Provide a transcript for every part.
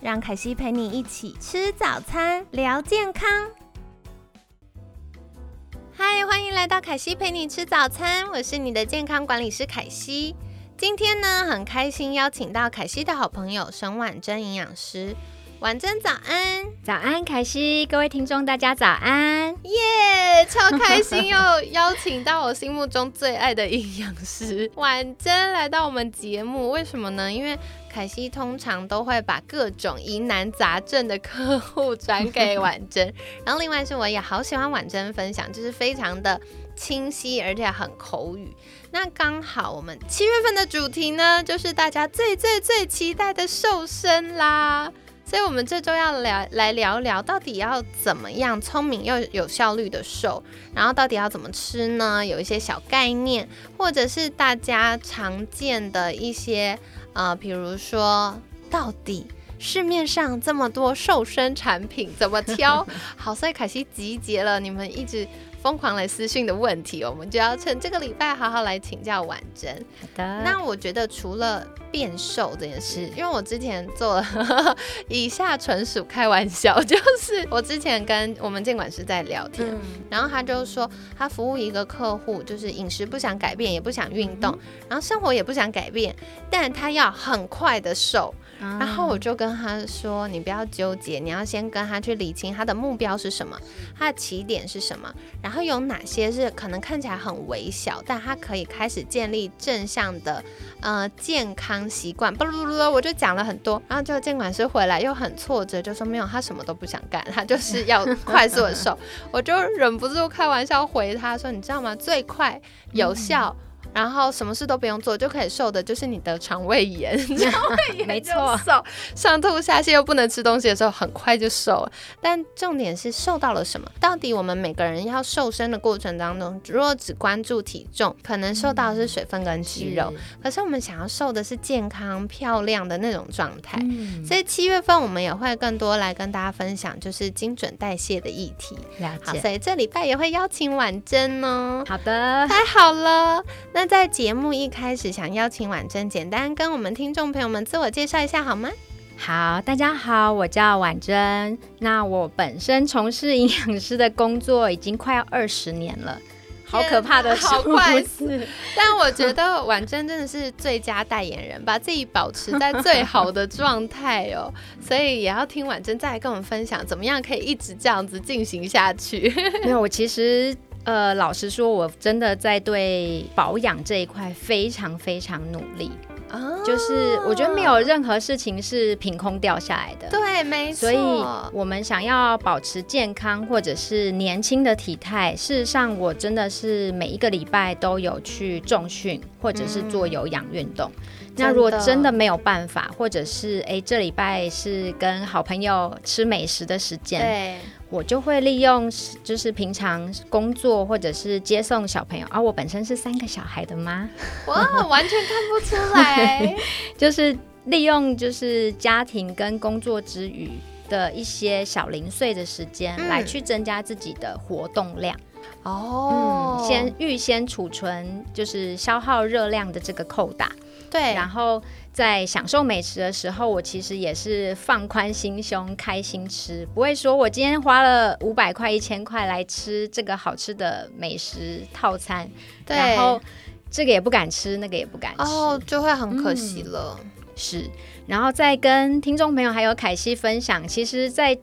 让凯西陪你一起吃早餐，聊健康。嗨，欢迎来到凯西陪你吃早餐，我是你的健康管理师凯西。今天呢，很开心邀请到凯西的好朋友沈婉珍营养师。婉珍早安，早安，凯西，各位听众大家早安，耶，超开心又邀请到我心目中最爱的营养师婉珍来到我们节目，为什么呢？因为凯西通常都会把各种疑难杂症的客户转给婉珍，然后另外是我也好喜欢婉珍分享，就是非常的清晰而且很口语。那刚好我们七月份的主题呢，就是大家最最最期待的瘦身啦。所以，我们这周要聊来聊聊，到底要怎么样聪明又有效率的瘦，然后到底要怎么吃呢？有一些小概念，或者是大家常见的一些，呃，比如说，到底市面上这么多瘦身产品怎么挑？好，所以凯西集结了你们一直。疯狂来私讯的问题，我们就要趁这个礼拜好好来请教婉珍。好的。那我觉得除了变瘦这件事，因为我之前做了，以下纯属开玩笑，就是我之前跟我们监管师在聊天，然后他就说他服务一个客户，就是饮食不想改变，也不想运动，然后生活也不想改变，但他要很快的瘦。然后我就跟他说：“你不要纠结，你要先跟他去理清他的目标是什么，他的起点是什么，然后有哪些是可能看起来很微小，但他可以开始建立正向的呃健康习惯。”不不不，我就讲了很多，然后就监管师回来又很挫折，就说没有，他什么都不想干，他就是要快速的瘦。我就忍不住开玩笑回他说：“你知道吗？最快有效。”然后什么事都不用做就可以瘦的，就是你的肠胃炎，肠胃炎没错，瘦上吐下泻又不能吃东西的时候，很快就瘦了。但重点是瘦到了什么？到底我们每个人要瘦身的过程当中，如果只关注体重，可能瘦到的是水分跟肌肉。可是我们想要瘦的是健康漂亮的那种状态。所以七月份我们也会更多来跟大家分享，就是精准代谢的议题。好，所以这礼拜也会邀请婉珍哦。好的，太好了。那在节目一开始，想邀请婉珍简单跟我们听众朋友们自我介绍一下好吗？好，大家好，我叫婉珍。那我本身从事营养师的工作已经快要二十年了，好可怕的好快是。但我觉得婉珍真的是最佳代言人，把自己保持在最好的状态哦。所以也要听婉珍再来跟我们分享，怎么样可以一直这样子进行下去。没有，我其实。呃，老实说，我真的在对保养这一块非常非常努力啊。就是我觉得没有任何事情是凭空掉下来的，对，没错。所以我们想要保持健康或者是年轻的体态，事实上我真的是每一个礼拜都有去重训或者是做有氧运动。那如果真的没有办法，或者是哎这礼拜是跟好朋友吃美食的时间，对。我就会利用，就是平常工作或者是接送小朋友，而我本身是三个小孩的妈，哇，完全看不出来，就是利用就是家庭跟工作之余的一些小零碎的时间，来去增加自己的活动量，哦，先预先储存就是消耗热量的这个扣打，对，然后。在享受美食的时候，我其实也是放宽心胸，开心吃，不会说我今天花了五百块、一千块来吃这个好吃的美食套餐，然后这个也不敢吃，那个也不敢吃，哦，就会很可惜了。是，然后再跟听众朋友还有凯西分享，其实，在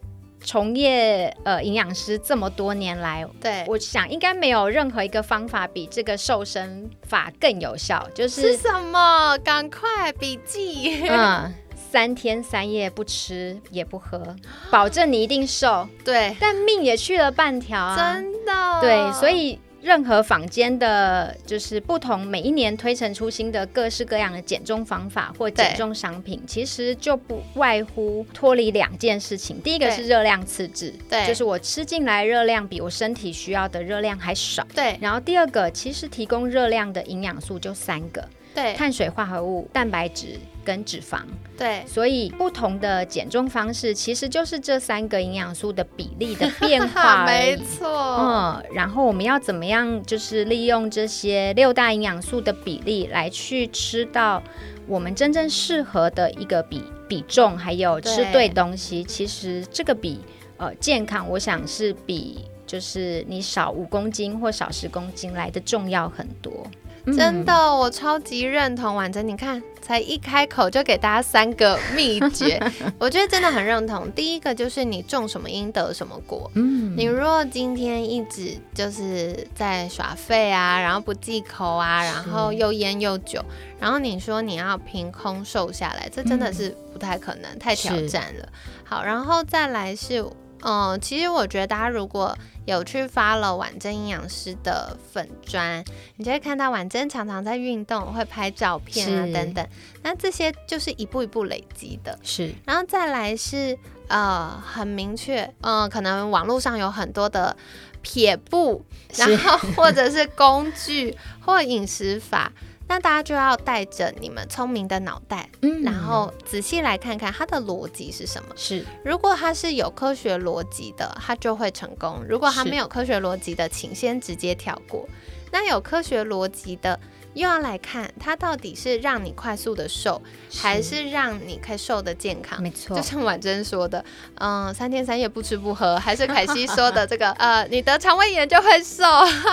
从业呃营养师这么多年来，对我想应该没有任何一个方法比这个瘦身法更有效。就是什么？赶快笔记。嗯，三天三夜不吃也不喝，保证你一定瘦。对，但命也去了半条啊！真的。对，所以。任何坊间的，就是不同每一年推陈出新的各式各样的减重方法或减重商品，其实就不外乎脱离两件事情。第一个是热量赤字，对，就是我吃进来热量比我身体需要的热量还少。对，然后第二个其实提供热量的营养素就三个。对，碳水化合物、蛋白质跟脂肪。对，所以不同的减重方式其实就是这三个营养素的比例的变化 没错。嗯，然后我们要怎么样，就是利用这些六大营养素的比例来去吃到我们真正适合的一个比比重，还有吃对东西。其实这个比呃健康，我想是比就是你少五公斤或少十公斤来的重要很多。真的，我超级认同婉珍。你看，才一开口就给大家三个秘诀，我觉得真的很认同。第一个就是你种什么因得什么果。嗯，你如果今天一直就是在耍废啊，然后不忌口啊，然后又烟又酒，然后你说你要凭空瘦下来，这真的是不太可能，太挑战了。好，然后再来是。嗯，其实我觉得大家如果有去发了婉珍营养师的粉砖，你就会看到婉珍常常在运动，会拍照片啊等等。那这些就是一步一步累积的。是，然后再来是呃很明确，嗯，可能网络上有很多的撇步，然后或者是工具或饮食法。那大家就要带着你们聪明的脑袋，嗯，然后仔细来看看它的逻辑是什么。是，如果它是有科学逻辑的，它就会成功；如果它没有科学逻辑的，请先直接跳过。那有科学逻辑的。又要来看它到底是让你快速的瘦，还是让你可以瘦的健康？没错，就像婉珍说的，嗯，三天三夜不吃不喝，还是凯西说的这个，呃，你得肠胃炎就会瘦。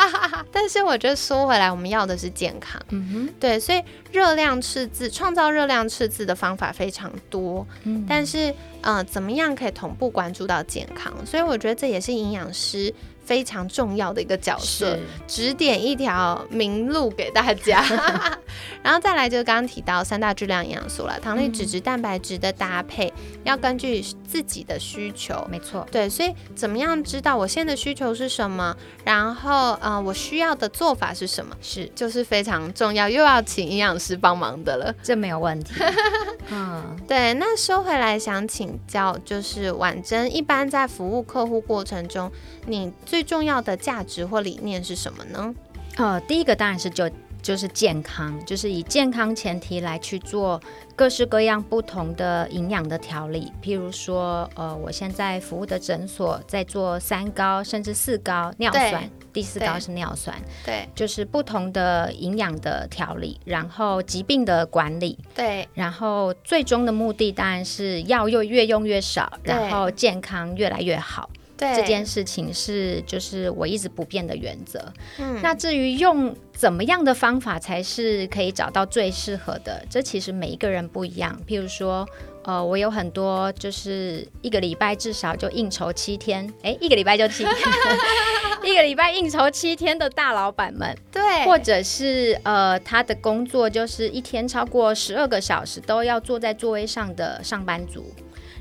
但是我觉得说回来，我们要的是健康。嗯哼，对，所以热量赤字，创造热量赤字的方法非常多。嗯，但是，嗯，怎么样可以同步关注到健康？所以我觉得这也是营养师。非常重要的一个角色，指点一条明路给大家。然后再来就是刚刚提到三大质量营养素了，糖类、脂质、蛋白质的搭配要根据自己的需求。没错，对，所以怎么样知道我现在的需求是什么？然后呃，我需要的做法是什么？是，就是非常重要，又要请营养师帮忙的了。这没有问题。嗯，对。那收回来想请教，就是婉珍，一般在服务客户过程中，你最重要的价值或理念是什么呢？呃，第一个当然是就就是健康，就是以健康前提来去做各式各样不同的营养的调理。譬如说，呃，我现在服务的诊所在做三高，甚至四高尿酸，第四高是尿酸，对，就是不同的营养的调理，然后疾病的管理，对，然后最终的目的当然是药又越用越少，然后健康越来越好。这件事情是就是我一直不变的原则。嗯，那至于用怎么样的方法才是可以找到最适合的，这其实每一个人不一样。譬如说，呃，我有很多就是一个礼拜至少就应酬七天，哎，一个礼拜就七天，一个礼拜应酬七天的大老板们，对，或者是呃，他的工作就是一天超过十二个小时都要坐在座位上的上班族。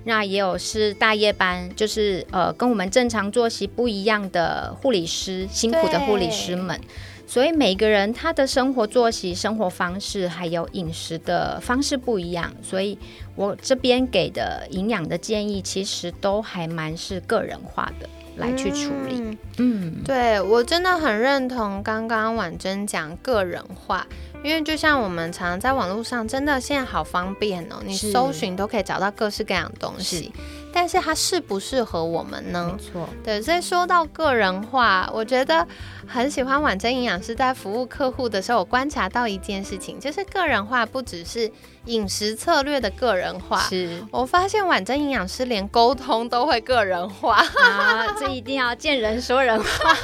那也有是大夜班，就是呃跟我们正常作息不一样的护理师，辛苦的护理师们。所以每个人他的生活作息、生活方式还有饮食的方式不一样，所以我这边给的营养的建议，其实都还蛮是个人化的来去处理。嗯，对我真的很认同刚刚婉珍讲个人化。因为就像我们常常在网络上，真的现在好方便哦，你搜寻都可以找到各式各样的东西。但是它适不适合我们呢？没错，对。所以说到个人化，我觉得很喜欢婉珍营养师在服务客户的时候，我观察到一件事情，就是个人化不只是饮食策略的个人化。是我发现婉珍营养师连沟通都会个人化啊，这一定要见人说人话。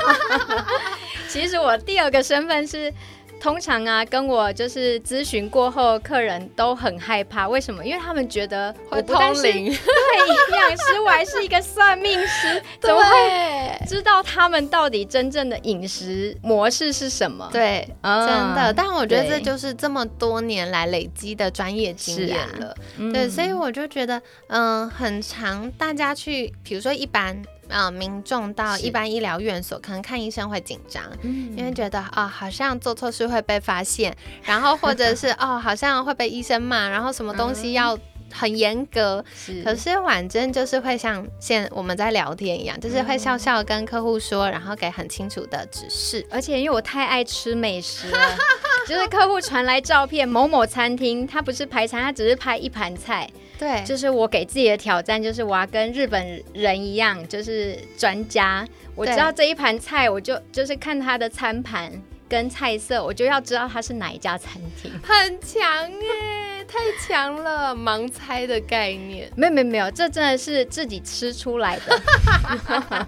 其实我第二个身份是。通常啊，跟我就是咨询过后，客人都很害怕。为什么？因为他们觉得我不通灵，对营养师，我还是一个算命师，怎么会知道他们到底真正的饮食模式是什么？对，真的。但我觉得这就是这么多年来累积的专业经验了。对，所以我就觉得，嗯，很长。大家去，比如说一般。呃民众到一般医疗院所，可能看医生会紧张，因为觉得哦好像做错事会被发现，然后或者是哦好像会被医生骂，然后什么东西要。很严格，可是婉珍就是会像现我们在聊天一样，就是会笑笑跟客户说，然后给很清楚的指示。而且因为我太爱吃美食了，就是客户传来照片，某某餐厅，他不是排餐，他只是拍一盘菜。对，就是我给自己的挑战，就是我要跟日本人一样，就是专家。我知道这一盘菜，我就就是看他的餐盘跟菜色，我就要知道他是哪一家餐厅。很强哎。太强了，盲猜的概念。没有没有没有，这真的是自己吃出来的。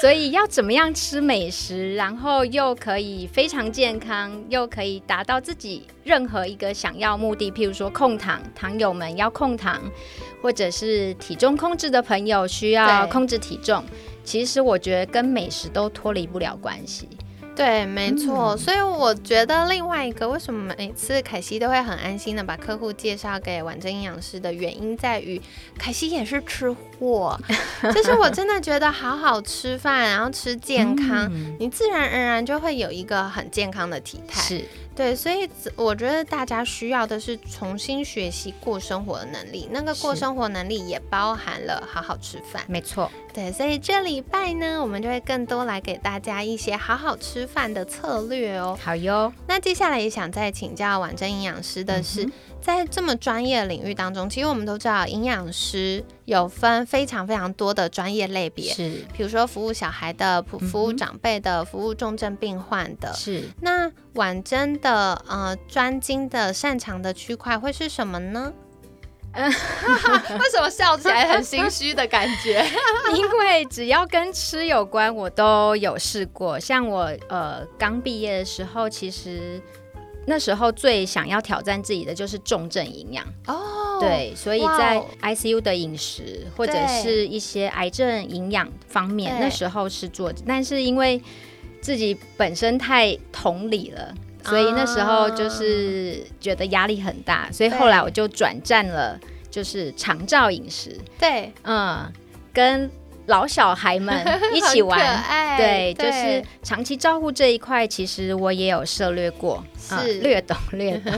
所以要怎么样吃美食，然后又可以非常健康，又可以达到自己任何一个想要目的，譬如说控糖，糖友们要控糖，或者是体重控制的朋友需要控制体重，其实我觉得跟美食都脱离不了关系。对，没错，所以我觉得另外一个为什么每次凯西都会很安心的把客户介绍给婉珍营养师的原因，在于凯西也是吃货，就是我真的觉得好好吃饭，然后吃健康，你自然而然就会有一个很健康的体态。是。对，所以我觉得大家需要的是重新学习过生活的能力。那个过生活能力也包含了好好吃饭。没错。对，所以这礼拜呢，我们就会更多来给大家一些好好吃饭的策略哦。好哟。那接下来也想再请教婉珍营养师的是。在这么专业的领域当中，其实我们都知道，营养师有分非常非常多的专业类别，是，比如说服务小孩的、服服务长辈的、服务重症病患的，是。那婉珍的呃专精的擅长的区块会是什么呢？为什么笑起来很心虚的感觉？因为只要跟吃有关，我都有试过。像我呃刚毕业的时候，其实。那时候最想要挑战自己的就是重症营养哦，对，所以在 ICU 的饮食或者是一些癌症营养方面，那时候是做，但是因为自己本身太同理了，所以那时候就是觉得压力很大，所以后来我就转战了，就是长照饮食，对，嗯，跟。老小孩们 一起玩，对，就是长期照顾这一块，其实我也有涉略过，是略懂略懂。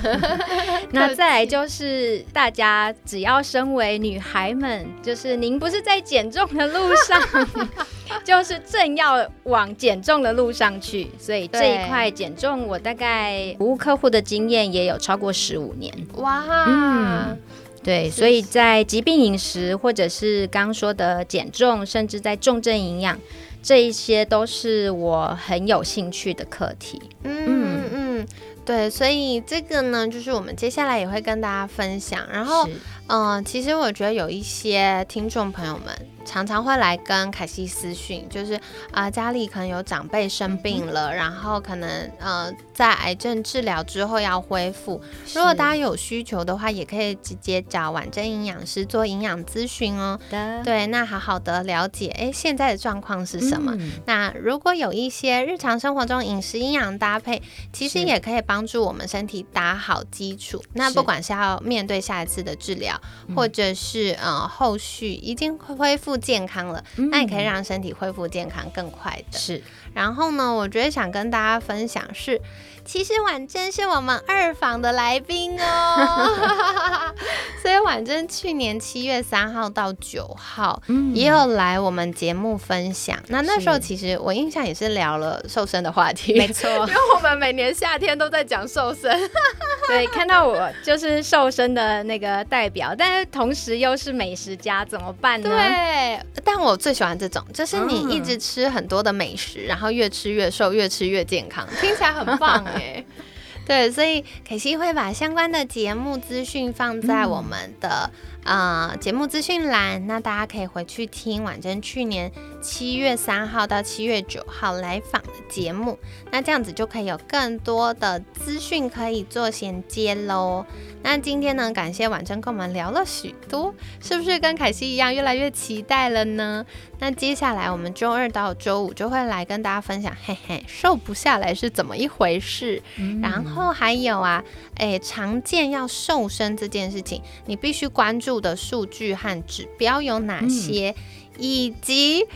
那再来就是大家只要身为女孩们，就是您不是在减重的路上，就是正要往减重的路上去，所以这一块减重，我大概服务客户的经验也有超过十五年。哇，嗯。对，所以在疾病饮食，或者是刚刚说的减重，甚至在重症营养，这一些都是我很有兴趣的课题。嗯嗯嗯，对，所以这个呢，就是我们接下来也会跟大家分享。然后，嗯，其实我觉得有一些听众朋友们。常常会来跟凯西私讯，就是啊，家里可能有长辈生病了，然后可能呃，在癌症治疗之后要恢复。如果大家有需求的话，也可以直接找婉珍营养师做营养咨询哦。对，那好好的了解，哎，现在的状况是什么？那如果有一些日常生活中饮食营养搭配，其实也可以帮助我们身体打好基础。那不管是要面对下一次的治疗，或者是呃后续已经恢复。健康了，那也可以让身体恢复健康更快的。是，然后呢，我觉得想跟大家分享是。其实婉珍是我们二房的来宾哦，所以婉珍去年七月三号到九号也有来我们节目分享。那那时候其实我印象也是聊了瘦身的话题，没错，因为我们每年夏天都在讲瘦身。对，看到我就是瘦身的那个代表，但是同时又是美食家，怎么办呢？对，但我最喜欢这种，就是你一直吃很多的美食，然后越吃越瘦，越吃越健康，听起来很棒。哎，对，所以可惜会把相关的节目资讯放在我们的呃节目资讯栏，那大家可以回去听婉珍去年七月三号到七月九号来访的节目，那这样子就可以有更多的资讯可以做衔接喽。那今天呢，感谢婉珍跟我们聊了许多，是不是跟凯西一样越来越期待了呢？那接下来我们周二到周五就会来跟大家分享，嘿嘿，瘦不下来是怎么一回事？然后还有啊，诶，常见要瘦身这件事情，你必须关注的数据和指标有哪些，以及。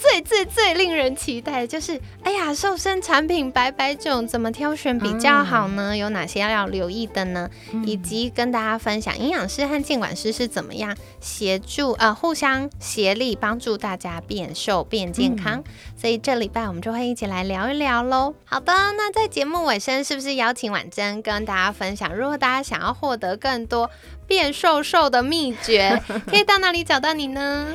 最最最令人期待的就是，哎呀，瘦身产品百百种，怎么挑选比较好呢？有哪些要留意的呢？以及跟大家分享营养师和监管师是怎么样协助呃互相协力帮助大家变瘦变健康。所以这礼拜我们就会一起来聊一聊喽。好的，那在节目尾声，是不是邀请婉珍跟大家分享，如果大家想要获得更多变瘦瘦的秘诀，可以到哪里找到你呢？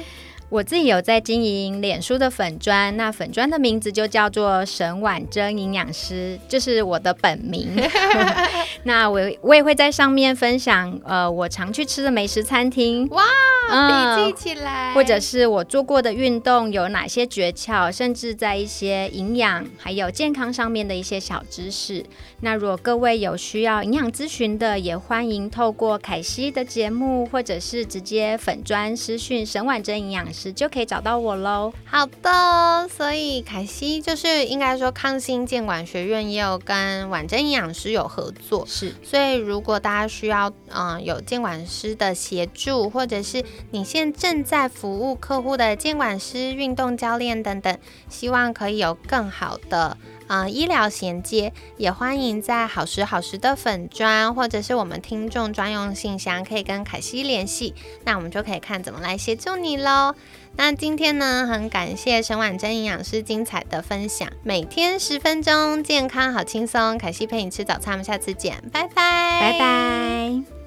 我自己有在经营脸书的粉砖，那粉砖的名字就叫做沈婉珍营养师，就是我的本名。那我我也会在上面分享，呃，我常去吃的美食餐厅，哇，笔记起来，或者是我做过的运动有哪些诀窍，甚至在一些营养还有健康上面的一些小知识。那如果各位有需要营养咨询的，也欢迎透过凯西的节目，或者是直接粉砖私讯沈婉珍营养师。就可以找到我喽。好的，所以凯西就是应该说康心健管学院也有跟婉珍营养师有合作，是。所以如果大家需要嗯有监管师的协助，或者是你现正在服务客户的监管师、运动教练等等，希望可以有更好的。呃，医疗衔接也欢迎在好时好时的粉砖，或者是我们听众专用信箱，可以跟凯西联系，那我们就可以看怎么来协助你喽。那今天呢，很感谢沈婉珍营养师精彩的分享，每天十分钟，健康好轻松，凯西陪你吃早餐，我们下次见，拜拜，拜拜。